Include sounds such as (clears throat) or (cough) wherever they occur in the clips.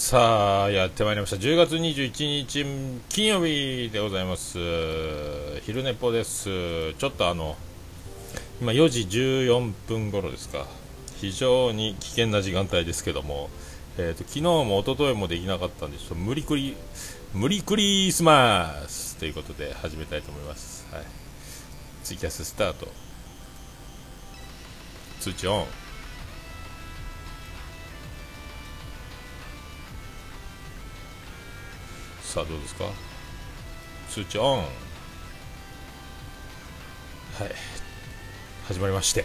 さあやってまいりました。10月21日金曜日でございます。昼寝ぽです。ちょっとあの今4時14分頃ですか。非常に危険な時間帯ですけども、えーと、昨日も一昨日もできなかったんでちょっと無理くり無理クリスマスということで始めたいと思います、はい、ツイキャススタート。通知オン。さあどうですか？通知オン。はい。始まりまして。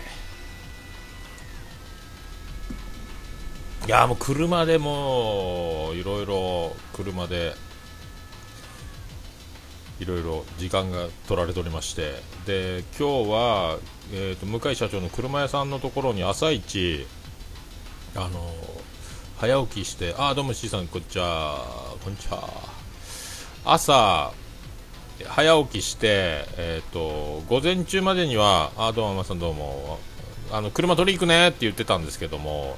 いやもう車でもいろいろ車でいろいろ時間が取られておりまして。で今日は、えーと、向井社長の車屋さんのところに朝一あの早起きしてあどうも C さんこんにちは。こんにちは。朝早起きして、えーと、午前中までにはあどうも、さんどうもあの車取り行くねって言ってたんですけども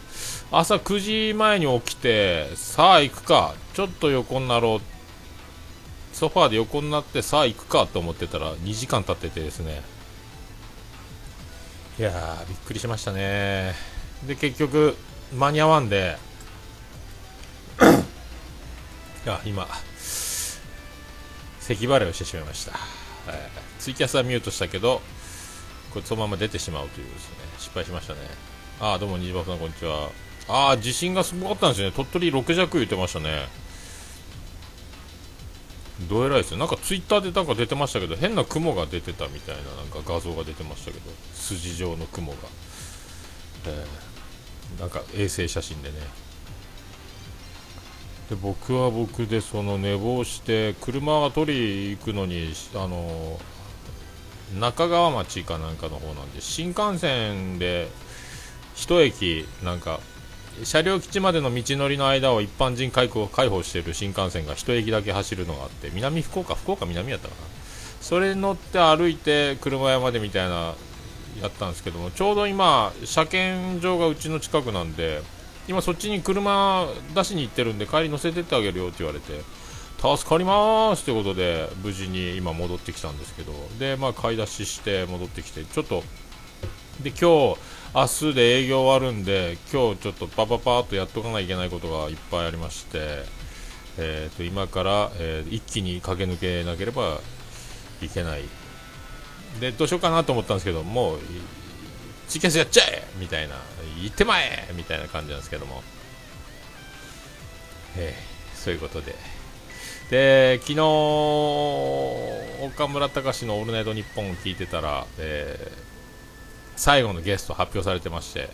朝9時前に起きてさあ行くかちょっと横になろうソファーで横になってさあ行くかと思ってたら2時間経っててですね。いやーびっくりしましたね。で結局間に合わんで (clears throat) いや今咳払いをしてしまいました、えー、ツイキャスはミュートしたけどこれそのまま出てしまうというですね。失敗しましたね。ああどうも虹パさんこんにちは。ああ地震がすごかったんですよね。鳥取6弱言ってましたね。どえらいですよ。なんかツイッターでなんか出てましたけど変な雲が出てたみたいななんか画像が出てましたけど筋状の雲が、えー、なんか衛星写真でね。で僕は僕でその寝坊して車が取り行くのにあの中川町かなんかの方なんで新幹線で一駅なんか車両基地までの道のりの間を一般人開放開放している新幹線が一駅だけ走るのがあって南福岡福岡南やったかな。それに乗って歩いて車屋までみたいなやったんですけどもちょうど今車検場がうちの近くなんで今そっちに車出しに行ってるんで帰り乗せてってあげるよって言われて助かりますということで無事に今戻ってきたんですけど。でまあ買い出しして戻ってきてちょっとで今日明日で営業終わるんで今日ちょっとパパパーっとやっとかないといけないことがいっぱいありまして、えー、と今から、えー、一気に駆け抜けなければいけない。でどうしようかなと思ったんですけどもうツイキャスやっちゃえ！みたいな行ってまえ！みたいな感じなんですけども、えー、そういうことで。で昨日岡村隆史の「オールナイトニッポン」を聞いてたら、えー、最後のゲスト発表されてまして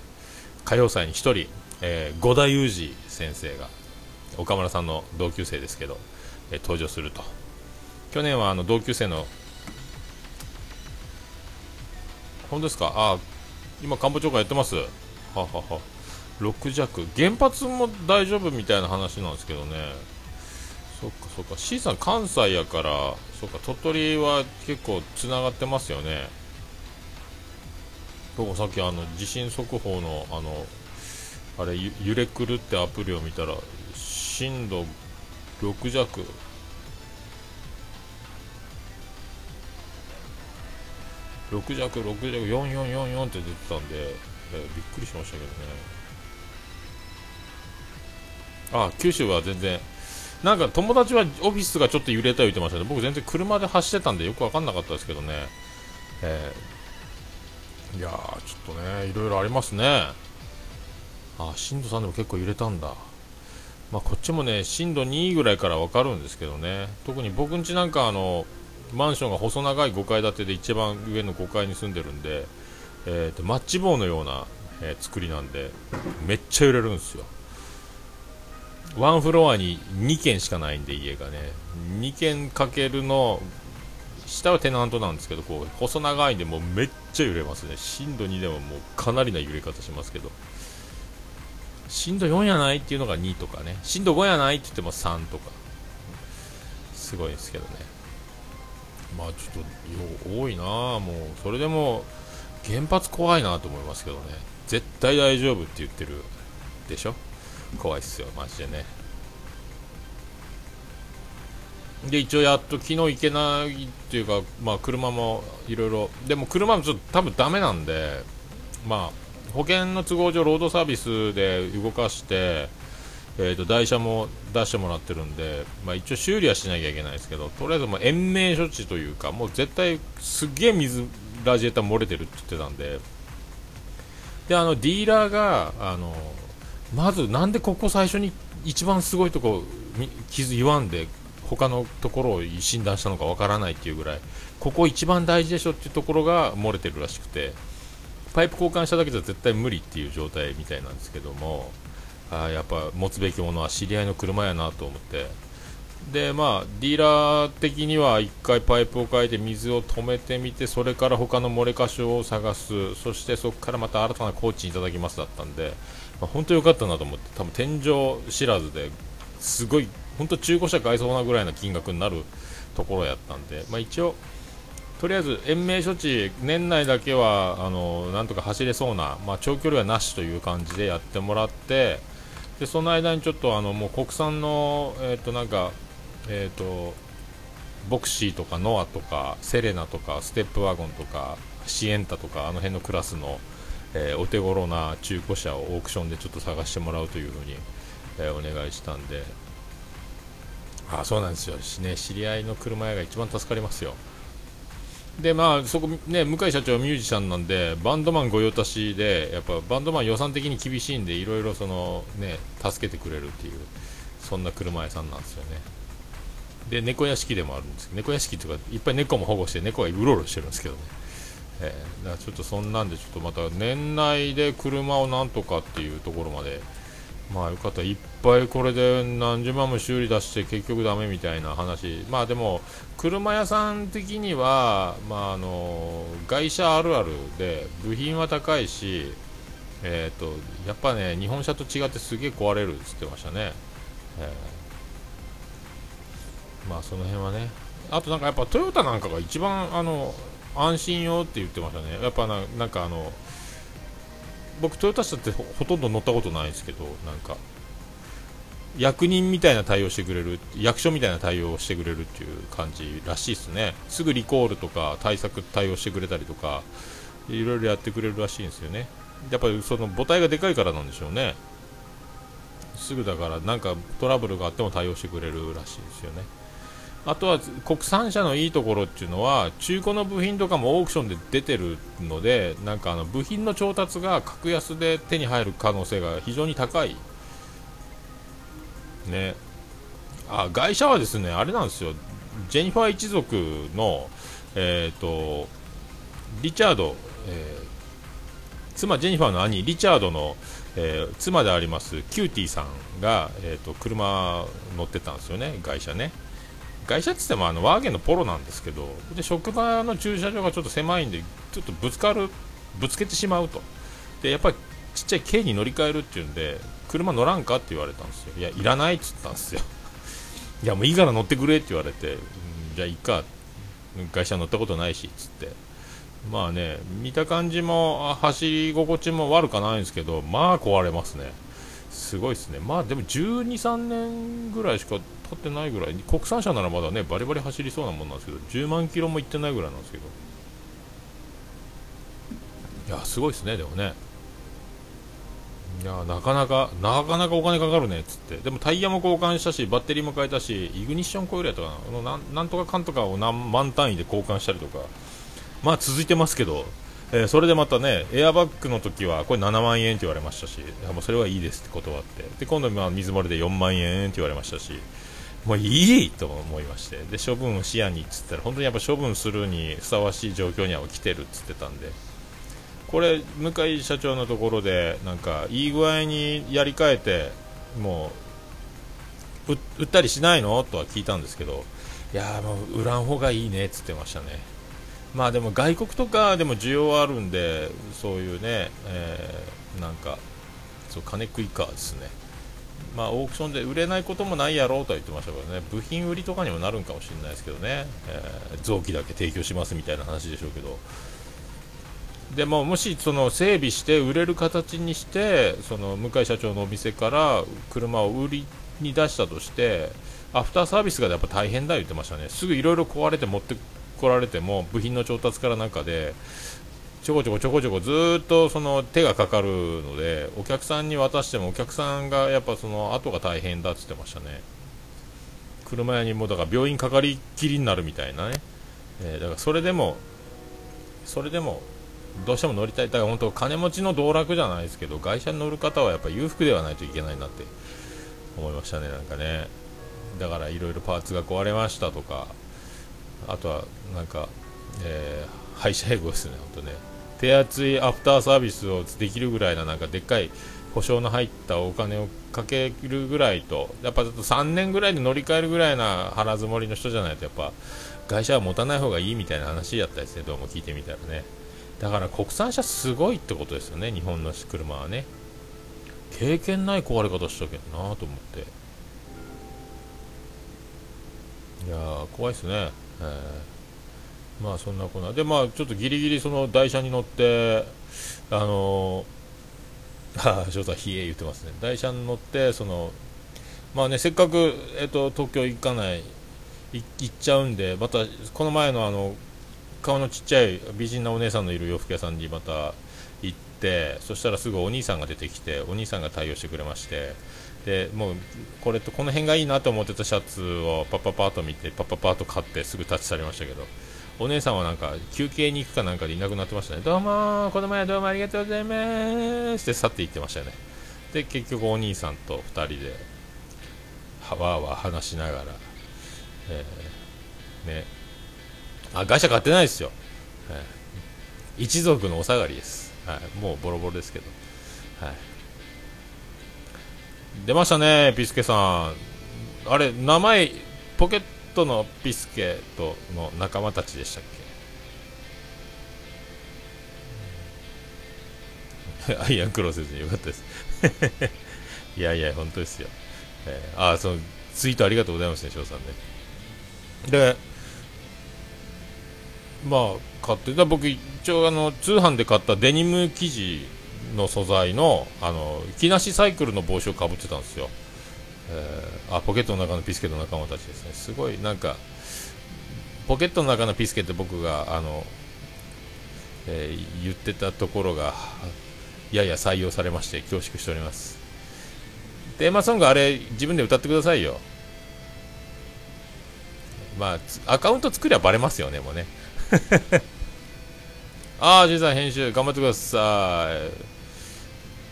歌謡祭に1人、えー、五田裕二先生が岡村さんの同級生ですけど、えー、登場すると。去年はあの同級生の本当ですか？あ今官房長官やってます？ははは。6弱原発も大丈夫みたいな話なんですけどね。そっかそっか。C さん関西やからそっか。鳥取は結構つながってますよね。僕さっきあの地震速報のあのあれ揺れくるってアプリを見たら震度6弱6弱、6弱、4444って出てたんで、えー、びっくりしましたけどね。あ、九州は全然、なんか友達はオフィスがちょっと揺れた言ってましたね。僕全然車で走ってたんでよく分かんなかったですけどね。えー、いやー、ちょっとね、いろいろありますね。あ、震度3でも結構揺れたんだ。まあ、こっちもね、震度2ぐらいから分かるんですけどね。特に僕んちなんかあの、マンションが細長い5階建てで一番上の5階に住んでるんで、えーと、マッチ棒のような、えー、作りなんでめっちゃ揺れるんですよ。ワンフロアに2軒しかないんで家がね。2軒かけるの下はテナントなんですけどこう細長いんでもうめっちゃ揺れますね。震度2でももうかなりな揺れ方しますけど。震度4やないっていうのが2とかね。震度5やないって言っても3とか。すごいですけどね。まあちょっと多いなもうそれでも原発怖いなと思いますけどね。絶対大丈夫って言ってるでしょ？怖いっすよマジでね。で一応やっと昨日行けないっていうかまあ車もいろいろでも車もちょっと多分ダメなんでまあ保険の都合上ロードサービスで動かしてえー、と台車も出してもらってるんで、まあ、一応修理はしなきゃいけないですけどとりあえずもう延命処置というかもう絶対すげえ水ラジエーター漏れてるって言ってたんでであのディーラーがあのまずなんでここ最初に一番すごいとこ傷言わんで他のところを診断したのかわからないっていうぐらいここ一番大事でしょっていうところが漏れてるらしくてパイプ交換しただけじゃ絶対無理っていう状態みたいなんですけどもあやっぱ持つべきものは知り合いの車やなと思って。でまあディーラー的には1回パイプを変えて水を止めてみてそれから他の漏れ箇所を探す。そしてそこからまた新たなコーチにいただきますだったんで、まあ、本当良かったなと思って。多分天井知らずですごい本当中古車買いそうなぐらいの金額になるところやったんで、まあ、一応、とりあえず延命処置、年内だけはあのなんとか走れそうな、まあ、長距離はなしという感じでやってもらって、でその間にちょっとあのもう国産の、えー、となんか、えーと、ボクシーとかノアとかセレナとかステップワゴンとかシエンタとかあの辺のクラスの、えー、お手頃な中古車をオークションでちょっと探してもらうというふうに、え、お願いしたんで、あそうなんですよ、ね、知り合いの車屋が一番助かりますよ。でまあそこね向井社長はミュージシャンなんでバンドマン御用達でやっぱバンドマン予算的に厳しいんでいろいろそのね助けてくれるっていうそんな車屋さんなんですよね。で猫屋敷でもあるんですけど猫屋敷っていうかいっぱい猫も保護して猫がうろうろしてるんですけどね、えー、だからちょっとそんなんでちょっとまた年内で車をなんとかっていうところまでまあよかった。いっぱいこれで何十万も修理出して結局ダメみたいな話。まあでも車屋さん的にはまああの外車あるあるで部品は高いしえーと、やっぱね日本車と違ってすげえ壊れるって言ってましたね、えー、まあその辺はね。あとなんかやっぱトヨタなんかが一番あの安心よって言ってましたね。やっぱなんかあの僕トヨタ車ってほとんど乗ったことないんですけどなんか役人みたいな対応してくれる役所みたいな対応をしてくれるっていう感じらしいですね。すぐリコールとか対策対応してくれたりとかいろいろやってくれるらしいんですよね。やっぱりその母体がでかいからなんでしょうね。すぐだからなんかトラブルがあっても対応してくれるらしいですよね。あとは国産車のいいところっていうのは中古の部品とかもオークションで出てるのでなんかあの部品の調達が格安で手に入る可能性が非常に高い。ね。あ外車はですねあれなんですよ。ジェニファー一族のえっ、ー、とリチャード、えー、妻ジェニファーの兄リチャードの、えー、妻でありますキューティーさんが、えーと車乗ってたんですよね外車ね。外車って言ってもあのワーゲンのポロなんですけどで職場の駐車場がちょっと狭いんでちょっとぶつかるぶつけてしまうと。でやっぱりちっちゃい軽に乗り換えるっていうんで車乗らんかって言われたんですよ。いやいらないっつったんですよ。いやもういいから乗ってくれって言われて、じゃあいいか。会社乗ったことないしっつって。まあね見た感じも走り心地も悪かないんですけどまあ壊れますね。すごいですね。まあでも12、3年ぐらいしかってないぐらい国産車ならまだねバリバリ走りそうなもんなんですけど10万キロも行ってないぐらいなんですけど。いやすごいですねでもね。いやなかなかなかなかお金かかるねっつって。でもタイヤも交換したしバッテリーも変えたしイグニッションコイルやったかななんなんとかかんとかを何万単位で交換したりとか。まあ続いてますけど。えー、それでまたねエアバッグの時はこれ7万円って言われましたしもうそれはいいですって断って。で今度まあ水漏れで4万円って言われましたし。もういいと思いまして。で処分を視野にっつったら本当にやっぱ処分するにふさわしい状況には来てるっつってたんで。これ向井社長のところでなんかいい具合にやり替えてもう売ったりしないの？とは聞いたんですけど。いやもう売らん方がいいねっつってましたね。まあでも外国とかでも需要はあるんでそういうね、えー、なんかそう金食いかですね。まあ、オークションで売れないこともないやろうとは言ってましたけどね。部品売りとかにもなるんかもしれないですけどね、えー、臓器だけ提供しますみたいな話でしょうけど。でももしその整備して売れる形にしてその向井社長のお店から車を売りに出したとしてアフターサービスがやっぱ大変だ言ってましたね。すぐいろいろ壊れて持ってこられても部品の調達からなんかでちょこちょこちょこちょこずっとその手がかかるのでお客さんに渡してもお客さんがやっぱその後が大変だって言ってましたね。車屋にもだから病院かかりきりになるみたいなね、えー、だからそれでもそれでもどうしても乗りたい。だから本当金持ちの道楽じゃないですけど外車に乗る方はやっぱ裕福ではないといけないなって思いましたねなんかね。だからいろいろパーツが壊れましたとかあとはなんか、えー、廃車英語ですね本当ね。手厚いアフターサービスをできるぐらいななんかでっかい保証の入ったお金をかけるぐらいとやっぱずっと3年ぐらいで乗り換えるぐらいな腹積もりの人じゃないとやっぱ会社は持たない方がいいみたいな話やったですねどうも聞いてみたらね。だから国産車すごいってことですよね日本の車はね。経験ない壊れ方したけどなと思って。いやー怖いですね、えー、まあそんなこんな。でまあちょっとギリギリその台車に乗ってあのー、(laughs) あ翔さん冷え言ってますね。台車に乗ってそのまあねせっかく、えっと、東京行かない行っちゃうんでまたこの前のあの顔のちっちゃい美人なお姉さんのいる洋服屋さんにまた行ってそしたらすぐお兄さんが出てきてお兄さんが対応してくれましてでもうこれとこの辺がいいなと思ってたシャツをパッパッパーと見てパッパッパーと買ってすぐ立ち去りましたけど。お姉さんはなんか休憩に行くかなんかでいなくなってましたね。どうもこの前どうもありがとうございます。って去って行ってましたよね。で結局お兄さんと2人ではわーわー話しながら、えー、ね。あ会社買ってないですよ、えー、一族のお下がりです、はい、もうボロボロですけど。はい。出ましたね、ピスケさん。あれ、名前、ポケットトのピスケとの仲間たちでしたっけ？(laughs) アイアンクロスでよかったです。(laughs) いやいや、本当ですよ。えー、あ、その、ツイートありがとうございますね、翔さんね。で、まあ、買ってた僕、一応、あの、通販で買ったデニム生地の素材のあの木梨サイクルの帽子をかぶってたんですよ、えー、あポケットの中のピスケの仲間たちですね。すごいなんかポケットの中のピスケって僕があの、えー、言ってたところがやや採用されまして恐縮しております。テーマソングあれ自分で歌ってくださいよ。まあアカウント作りゃバレますよねもうね。(laughs) ああ、じいさん編集頑張ってください。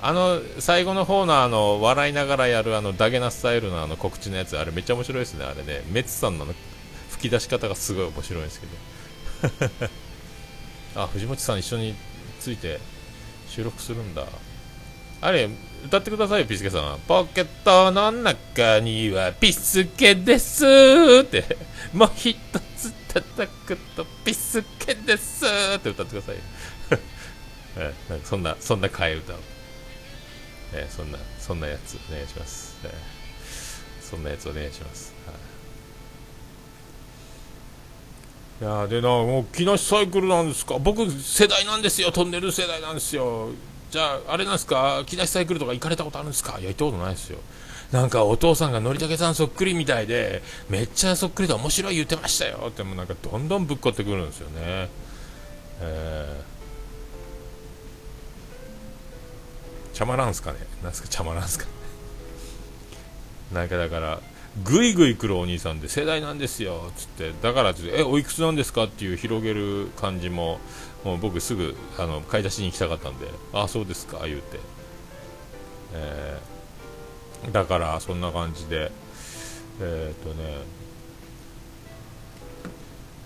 あの最後の方のあの笑いながらやるあのダゲなスタイルのあの告知のやつあれめっちゃ面白いですねあれね。メッツさんの吹き出し方がすごい面白いんですけど。(laughs) あ藤本さん一緒について収録するんだ。あれ歌ってくださいよピスケさん。ポケットの中にはピスケです。って。もう一つ叩くとピスケです。って歌ってくださいよ。え (laughs) なんかそんなそんな替え歌を。えー、そんなそんなやつお願いします、えー、そんなやつお願いします、はい、いやでなもう木梨サイクルなんですか？僕世代なんですよ。トンネル世代なんですよ。じゃああれなんですか？木梨サイクルとか行かれたことあるんですか？いや行ったことないですよ。なんかお父さんがのりたけさんそっくりみたいでめっちゃそっくりで面白い言ってましたよ。ってもなんかどんどんぶっこってくるんですよね。えー。茶間なんすかね。なんすか茶間なんすかなんかだからぐいぐい来るお兄さんで世代なんですよ。つってだからってえおいくつなんですかっていう広げる感じももう僕すぐあの買い出しに行きたかったんでああそうですか言うて、えー、だからそんな感じでえっ、とね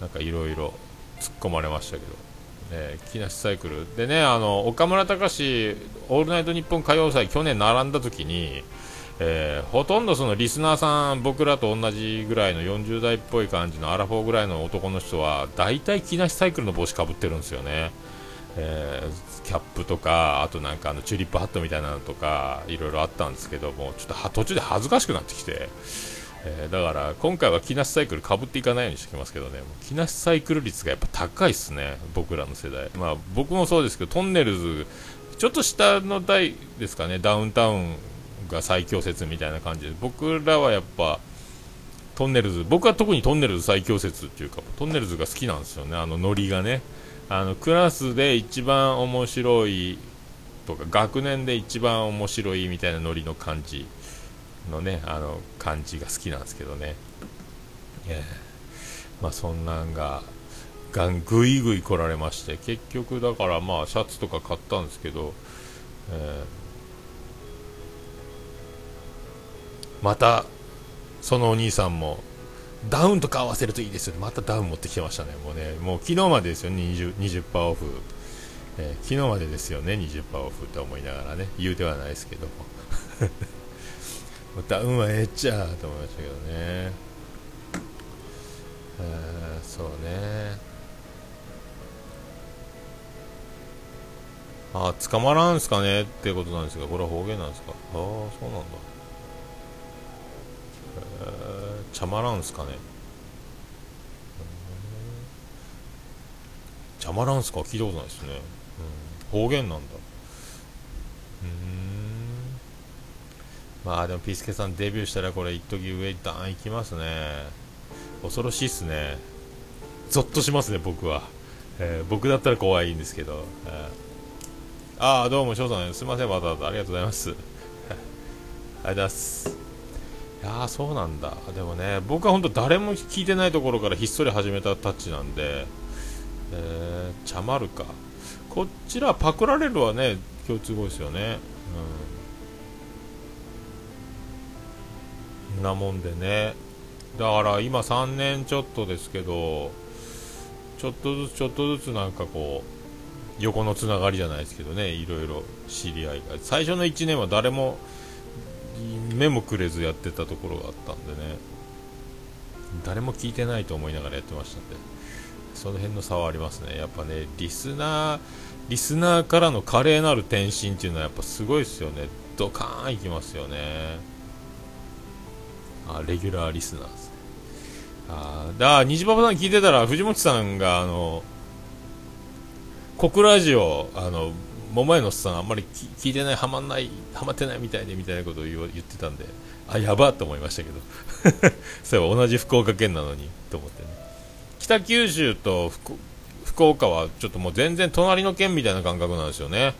なんかいろいろ突っ込まれましたけど。えー、木梨サイクルでねあの岡村隆史「オールナイトニッポン歌謡祭」去年並んだ時に、えー、ほとんどそのリスナーさん僕らと同じぐらいの40代っぽい感じのアラフォーぐらいの男の人は大体木梨サイクルの帽子かぶってるんですよね、えー、キャップとかあとなんかあのチューリップハットみたいなのとかいろいろあったんですけどもちょっと途中で恥ずかしくなってきて。えー、だから今回は木梨サイクルかぶっていかないようにしてきますけどね。木梨サイクル率がやっぱ高いっすね。僕らの世代。まあ僕もそうですけどトンネルズちょっと下の代ですかね。ダウンタウンが最強説みたいな感じで。僕らはやっぱトンネルズ僕は特にトンネルズ最強説っていうかトンネルズが好きなんですよね。あのノリがね。あのクラスで一番面白いとか学年で一番面白いみたいなノリの感じのね。あの感じが好きなんですけどね、えー、まあそんなんががんぐいぐい来られまして結局だからまあシャツとか買ったんですけど、えー、またそのお兄さんもダウンとか合わせるといいですよまたダウン持ってきてましたね。もうねもう昨日までですよ。20%, 20オフ、えー、昨日までですよね。20%オフって思いながらね。言うてはないですけども。ダウンはえっちゃと思いましたけどね、えー、そうね。ああ捕まらんすかねってことなんですがこれは方言なんですか？ああそうなんだ。茶まらんすかね。茶まらんすか聞いたことないですね、うん、方言なんだうんまあでもピースケさんデビューしたらこれ一時上一旦行きますね。恐ろしいっすね。ゾッとしますね僕は、えー、僕だったら怖いんですけど、えー、ああどうも翔さんすいませんわざわざ。ありがとうございます。(laughs) ありがとうございます。いやそうなんだ。でもね僕は本当誰も聞いてないところからひっそり始めたタッチなんで、えー、茶丸か。こちらパクられるはね共通語ですよね。うん。なもんでね。だから今3年ちょっとですけどちょっとずつちょっとずつなんかこう横のつながりじゃないですけどね。いろいろ知り合いが。最初の1年は誰も目もくれずやってたところがあったんでね。誰も聞いてないと思いながらやってましたんで。その辺の差はありますね。やっぱねリスナーリスナーからの華麗なる転身っていうのはやっぱすごいですよね。ドカーンいきますよね。あレギュラーリスナーですね。あだ虹パパさん聞いてたら藤本さんがあの小倉ラジオあの桃屋のおっさんあんまり聞いてないはまんないはまってないみたいでみたいなことを言ってたんであやばと思いましたけど。(laughs) そういえば同じ福岡県なのにと思ってね。北九州と福岡はちょっともう全然隣の県みたいな感覚なんですよね、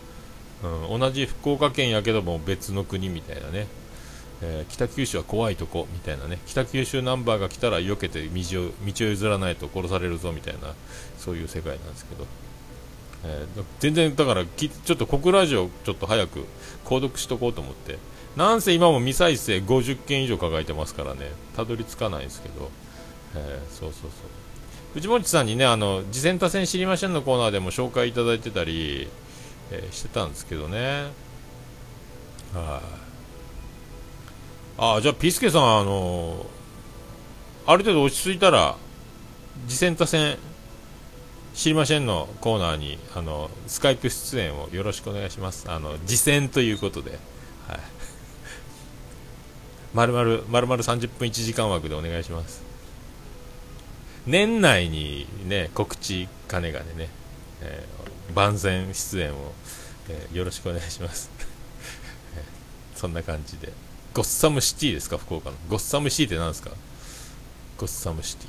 うん、同じ福岡県やけども別の国みたいなね、えー、北九州は怖いとこみたいなね。北九州ナンバーが来たら避けて道を道を譲らないと殺されるぞみたいなそういう世界なんですけど。えー、全然だからちょっと国ラジオちょっと早く購読しとこうと思って。なんせ今も未再生50件以上抱えてますからね。たどり着かないですけど、えー、そうそうそう。藤本さんにねあの次戦多戦知りませんのコーナーでも紹介いただいてたり、え、してたんですけどね。はい。ああじゃあピスケさんあのある程度落ち着いたら次戦多戦知りませんのコーナーにあのスカイプ出演をよろしくお願いします。あの次戦ということで、はい、まるまるまるまる30分1時間枠でお願いします。年内にね告知金がでね、えー、番宣出演を、えー、よろしくお願いします。(laughs) そんな感じで。ゴッサムシティですか福岡の。ゴッサムシティって何ですか？ゴッサムシティ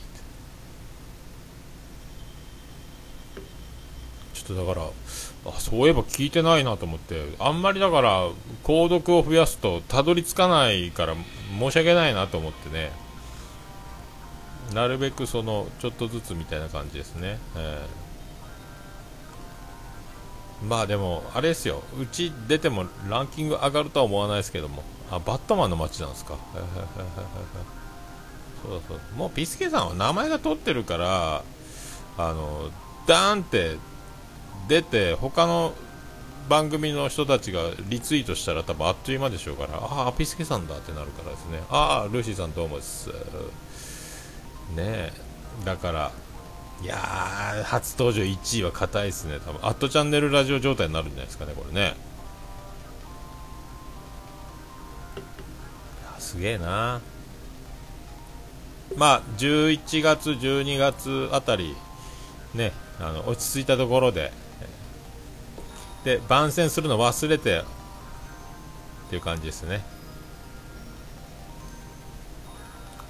ちょっとだからあそういえば聞いてないなと思って。あんまりだから購読を増やすとたどり着かないから申し訳ないなと思ってね。なるべくそのちょっとずつみたいな感じですね、えー、まあでもあれですよ。うち出てもランキング上がるとは思わないですけども。あバットマンの街なんですか。そうそうもうピスケさんは名前が取ってるからあのダーンって出て他の番組の人たちがリツイートしたら多分あっという間でしょうからああピスケさんだってなるからですね。ああルーシーさんどうもです。ねだからいやー初登場1位は硬いですね多分。アットチャンネルラジオ状態になるんじゃないですかねこれね。すげえな。まあ11月12月あたりねあの落ち着いたところでで番宣するの忘れてっていう感じですね。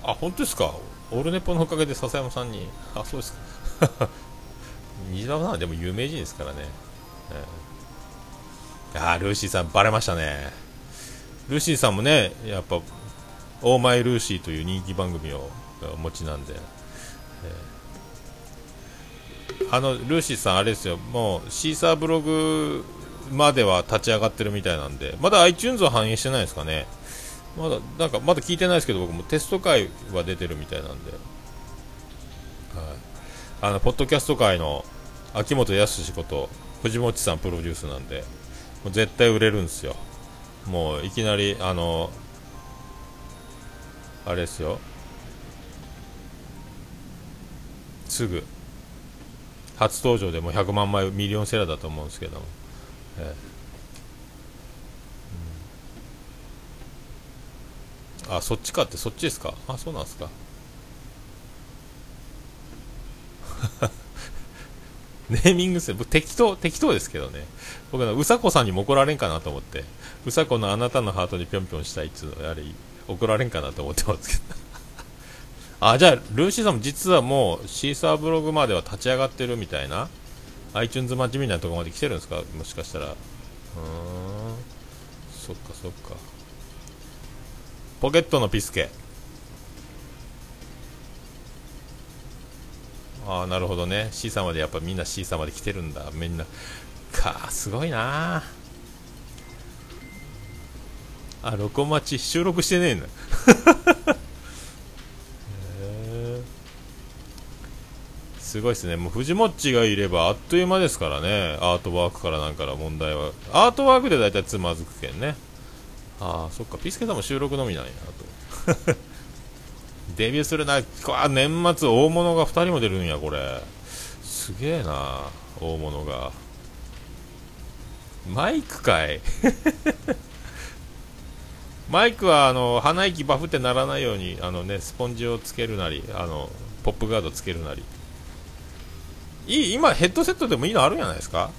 あ本当ですか？オールネポのおかげで笹山さんにあそうですか。(laughs) 西田さんはでも有名人ですからね、えー、あルーシーさんバレましたね。ルーシーさんもねやっぱオーマイルーシー」という人気番組をお持ちなんで、えー、あのルーシーさんあれですよ。もうシーサーブログまでは立ち上がってるみたいなんでまだ iTunes は反映してないですかね。まだなんかまだ聞いてないですけど僕もテスト会は出てるみたいなんで、はい、あのポッドキャスト界の秋元康こと藤本さんプロデュースなんでもう絶対売れるんですよ。もういきなりあのあれですよ。すぐ。初登場でも100万枚ミリオンセラーだと思うんですけども、ええ。あそっちかってそっちですか？あそうなんですか。(laughs) ネーミングす僕適当適当ですけどね。僕のうさこさんにも怒られんかなと思って。うさこのあなたのハートにぴょんぴょんしたいっつうのやはり怒られんかなと思ってますけど。(laughs) あじゃあルーシーさんも実はもうシーサーブログまでは立ち上がってるみたいな？iTunes マッチみたいなところまで来てるんですか？もしかしたら。うーん。そっかそっか。ポケットのピスケ。ああなるほどね。C さんまでやっぱみんな C さんまで来てるんだ。みんな。かすごいなあ録音待ち収録してねえんだ。すごいですね。もう藤もっちがいればあっという間ですからね。アートワークからなんから問題は。アートワークで大体つまずくけんね。ああそっか。ピスケさんも収録のみなんやと。(laughs) デビューするな。こわ年末大物が2人も出るんやこれ。すげえな大物が。マイクかい。マイクはあの鼻息バフってならないようにあの、ね、スポンジをつけるなりあのポップガードつけるなり。いい今ヘッドセットでもいいのあるんじゃないですか？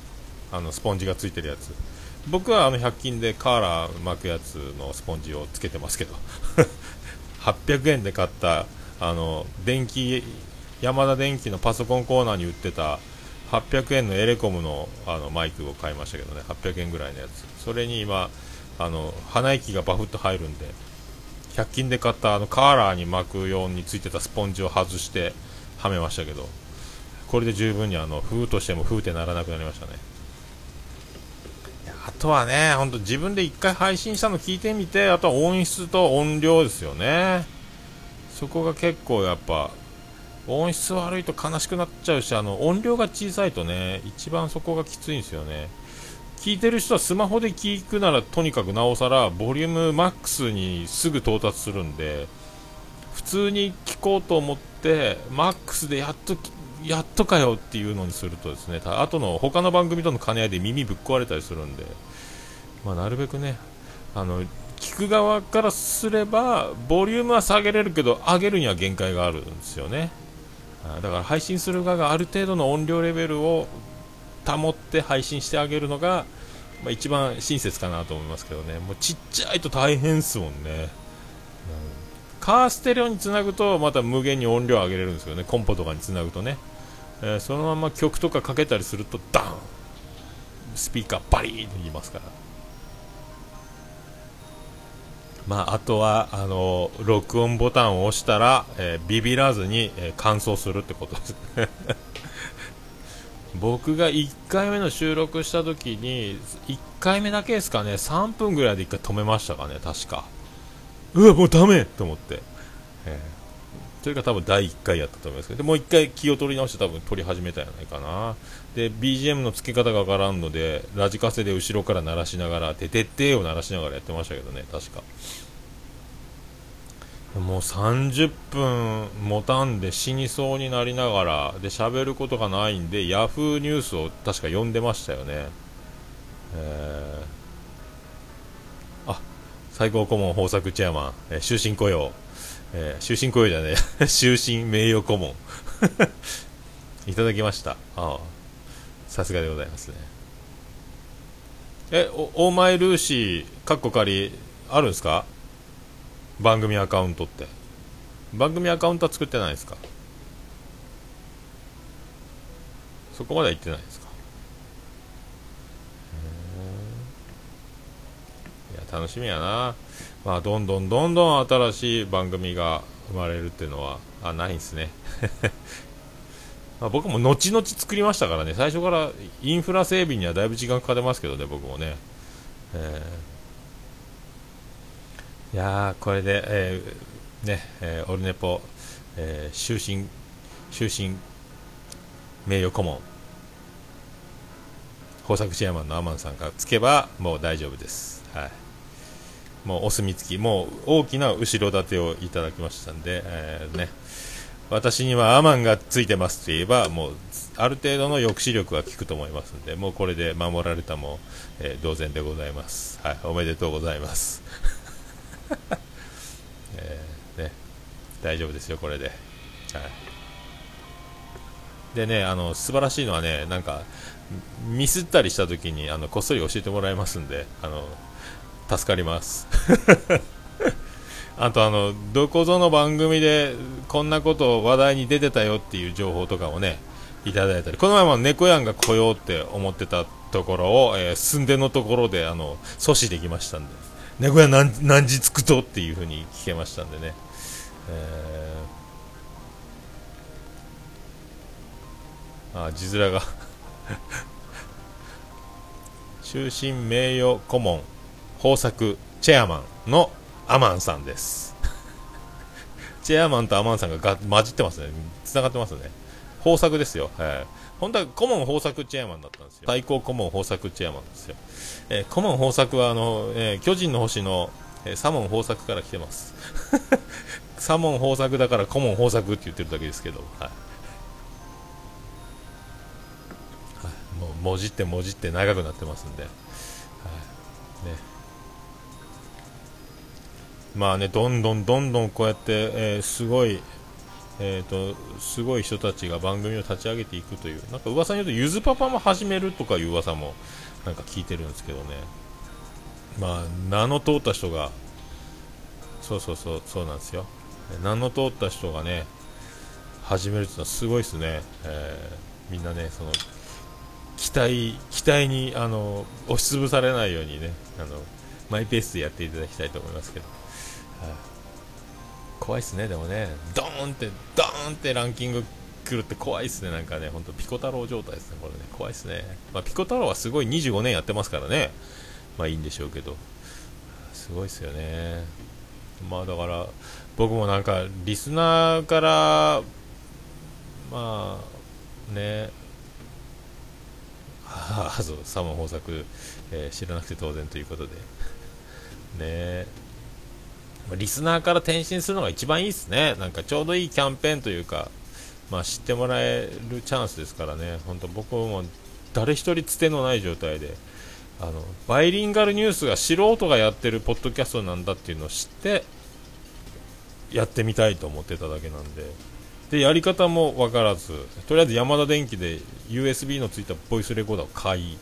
あのスポンジがついてるやつ。僕はあの100均でカーラー巻くやつのスポンジをつけてますけど。(laughs) 800円で買ったあの電気山田電機のパソコンコーナーに売ってた800円のエレコムのあのマイクを買いましたけどね。800円ぐらいのやつ。それに今あの鼻息がバフッと入るんで100均で買ったあのカーラーに巻くようについてたスポンジを外してはめましたけどこれで十分にあの風としても風ってならなくなりましたねあとはね、ほんと自分で1回配信したの聞いてみて、あとは音質と音量ですよね。そこが結構やっぱ、音質悪いと悲しくなっちゃうし、あの音量が小さいとね、一番そこがきついんですよね。聞いてる人はスマホで聞くならとにかくなおさらボリュームマックスにすぐ到達するんで普通に聞こうと思ってマックスでやっとやっとかよっていうのにするとですねあとの他の番組との兼ね合いで耳ぶっ壊れたりするんで、まあ、なるべくねあの聞く側からすればボリュームは下げれるけど上げるには限界があるんですよね。だから配信する側がある程度の音量レベルを保って配信してあげるのが、まあ、一番親切かなと思いますけどね。もうちっちゃいと大変っすもんね、うん。カーステレオにつなぐとまた無限に音量上げれるんですよね。コンポとかにつなぐとね。えー、そのまま曲とかかけたりするとダン！スピーカーバリーと言いますから。まあ、あとはあの録音ボタンを押したら、えー、ビビらずに、えー、乾燥するってことです。僕が1回目の収録した時に1回目だけですかね3分ぐらいで1回止めましたかね確かうわもうダメと思って、えーそれが多分第1回やったと思いますけど、もう1回気を取り直して多分撮り始めたんじゃないかな。で、BGM の付け方がわからんので、ラジカセで後ろから鳴らしながら、ててってを鳴らしながらやってましたけどね、確か。もう30分持たんで死にそうになりながら、で、喋ることがないんで、ヤフーニュースを確か読んでましたよね。えー、あ、最高顧問豊作チェアマン、えー、終身雇用。えー、終身雇用じゃねえ。(laughs) 終身名誉顧問。(laughs) いただきました。ああ。さすがでございますね。えおお前ルーシーかっこ仮あるんですか？番組アカウントって。番組アカウントは作ってないですか？そこまでは言ってないですか？いや楽しみやな。まあどんどんどんどん新しい番組が生まれるっていうのはあないんですね。(laughs) まあ僕も後々作りましたからね。最初からインフラ整備にはだいぶ時間かかってますけどね僕もね、えー、いやこれで、えー、ね、えー、オルネポ、えー、終身終身名誉顧問豊作チェアマンのアマンさんがつけばもう大丈夫です、はい、もうお墨付きもう大きな後ろ盾をいただきましたんで、えー、ね。私にはアマンがついてますと言えばもうある程度の抑止力は効くと思いますんでもうこれで守られたも、えー、同然でございます、はい、おめでとうございます、(laughs) えー、ね、大丈夫ですよこれで、はい。でね、あの素晴らしいのはね、なんかミスったりした時にあのこっそり教えてもらえますんで、あの助かります。(laughs) あとあのどこぞの番組でこんなこと話題に出てたよっていう情報とかもねいただいたりこの前も猫やんが来ようって思ってたところを、えー、寸出のところであの阻止できましたんで。猫やん何何時着くとっていうふうに聞けましたんでね、えー、あ字面が。(laughs) 終身名誉顧問豊作チェアマンのアマンさんです。チェアマンとアマンさんがが混じってますね。繋がってますね。豊作ですよ、はい、本当は顧問豊作チェアマンだったんですよ。最高顧問豊作チェアマンですよ、えー、顧問豊作はあの、えー、巨人の星の、えー、サモン豊作から来てます。サモン豊作だから顧問豊作って言ってるだけですけど、はい。はい。もうもじってもじって長くなってますんで、はい。ね、まあね、どんどんどんどんこうやって、えー、すごい、えーと、すごい人たちが番組を立ち上げていくという、なんか噂によると、ゆずパパも始めるとかいう噂もなんか聞いてるんですけどね、まあ、名の通った人が、そうそうそう、そうなんですよ、名の通った人がね、始めるっていうのはすごいですね、えー、みんなね、その期待期待にあの押しつぶされないようにねあのマイペースでやっていただきたいと思いますけど。怖いっすね、でもね、ドーンって、ドーンってランキング来るって怖いっすね、なんかね、本当ピコ太郎状態ですね、これね、怖いっすね。まあ、ピコ太郎はすごい25年やってますからね、まあいいんでしょうけど、すごいっすよね。まあだから、僕もなんか、リスナーから、まあ、ね、ああ、そう、サモン豊作、えー、知らなくて当然ということで、ね。リスナーから転身するのが一番いいですね、なんかちょうどいいキャンペーンというか、まあ、知ってもらえるチャンスですからね、本当僕も誰一人つてのない状態で、あのバイリンガルニュースが素人がやってるポッドキャストなんだっていうのを知ってやってみたいと思ってただけなんで。でやり方も分からずとりあえずヤマダ電機で USB のついたボイスレコーダーを買い、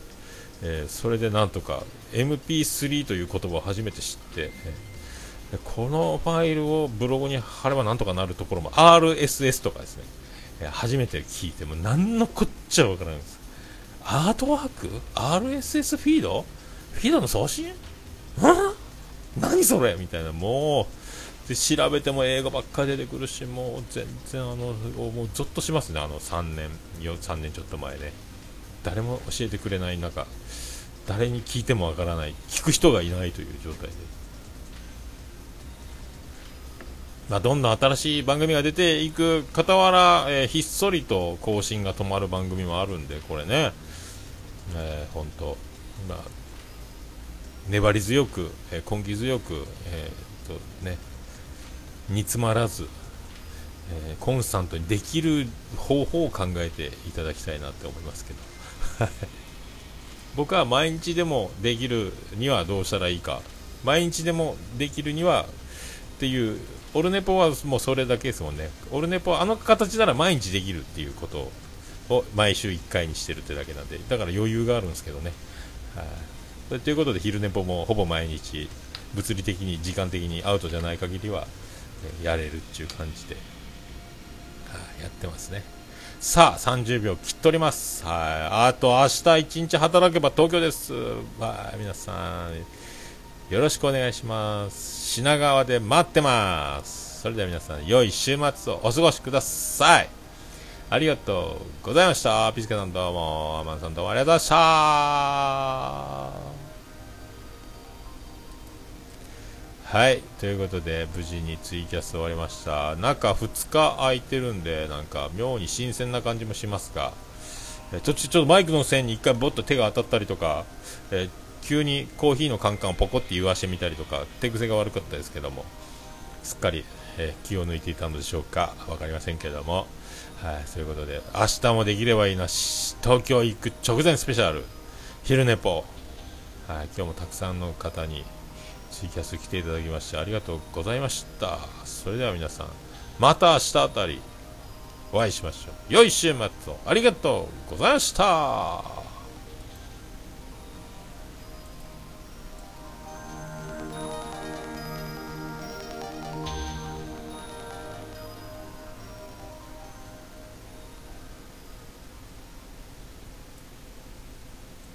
えー、それでなんとか MP3 という言葉を初めて知って、このファイルをブログに貼ればなんとかなるところも RSS とかですね、初めて聞いても何のこっちゃわからないです。アートワーク ?RSS フィード？フィードの送信？ん何それ？みたいな、もう、で調べても英語ばっかり出てくるし、もう全然あの、もうゾッとしますね、あの3年、3年ちょっと前ね。誰も教えてくれない中、誰に聞いてもわからない、聞く人がいないという状態で。まあ、どんどん新しい番組が出ていく傍ら、えー、ひっそりと更新が止まる番組もあるんで、これね、えー、本当、まあ、粘り強く、えー、根気強く、えーとね、煮詰まらず、えー、コンスタントにできる方法を考えていただきたいなって思いますけど。(laughs) 僕は毎日でもできるにはどうしたらいいか。毎日でもできるにはっていうオルネポはもうそれだけですもんね。オルネポはあの形なら毎日できるっていうことを毎週1回にしてるってだけなんで、だから余裕があるんですけどね。はい、ということで、昼ネポもほぼ毎日、物理的に、時間的にアウトじゃない限りは、やれるっていう感じで、はあ、やってますね。さあ、30秒切っております。はい。あと、明日1日働けば東京です。はい。皆さん、よろしくお願いします。品川で待ってます。それでは皆さん、良い週末をお過ごしください。ありがとうございました。ピスケさんどうも、アマンさんどうもありがとうございました。はい、ということで、無事にツイキャス終わりました。中2日空いてるんで、なんか妙に新鮮な感じもしますが、え途中ちょっとマイクの線に1回ボッと手が当たったりとか、え急にコーヒーのカンカンをポコって言わしてみたりとか、手癖が悪かったですけども、すっかり、え気を抜いていたのでしょうか、分かりませんけども、はい、そういうことで、明日もできればいいな、東京行く直前スペシャル、昼寝ぽ、はい、今日もたくさんの方にツイキャス来ていただきましてありがとうございました。それでは皆さんまた明日あたりお会いしましょう。良い週末を。ありがとうございました。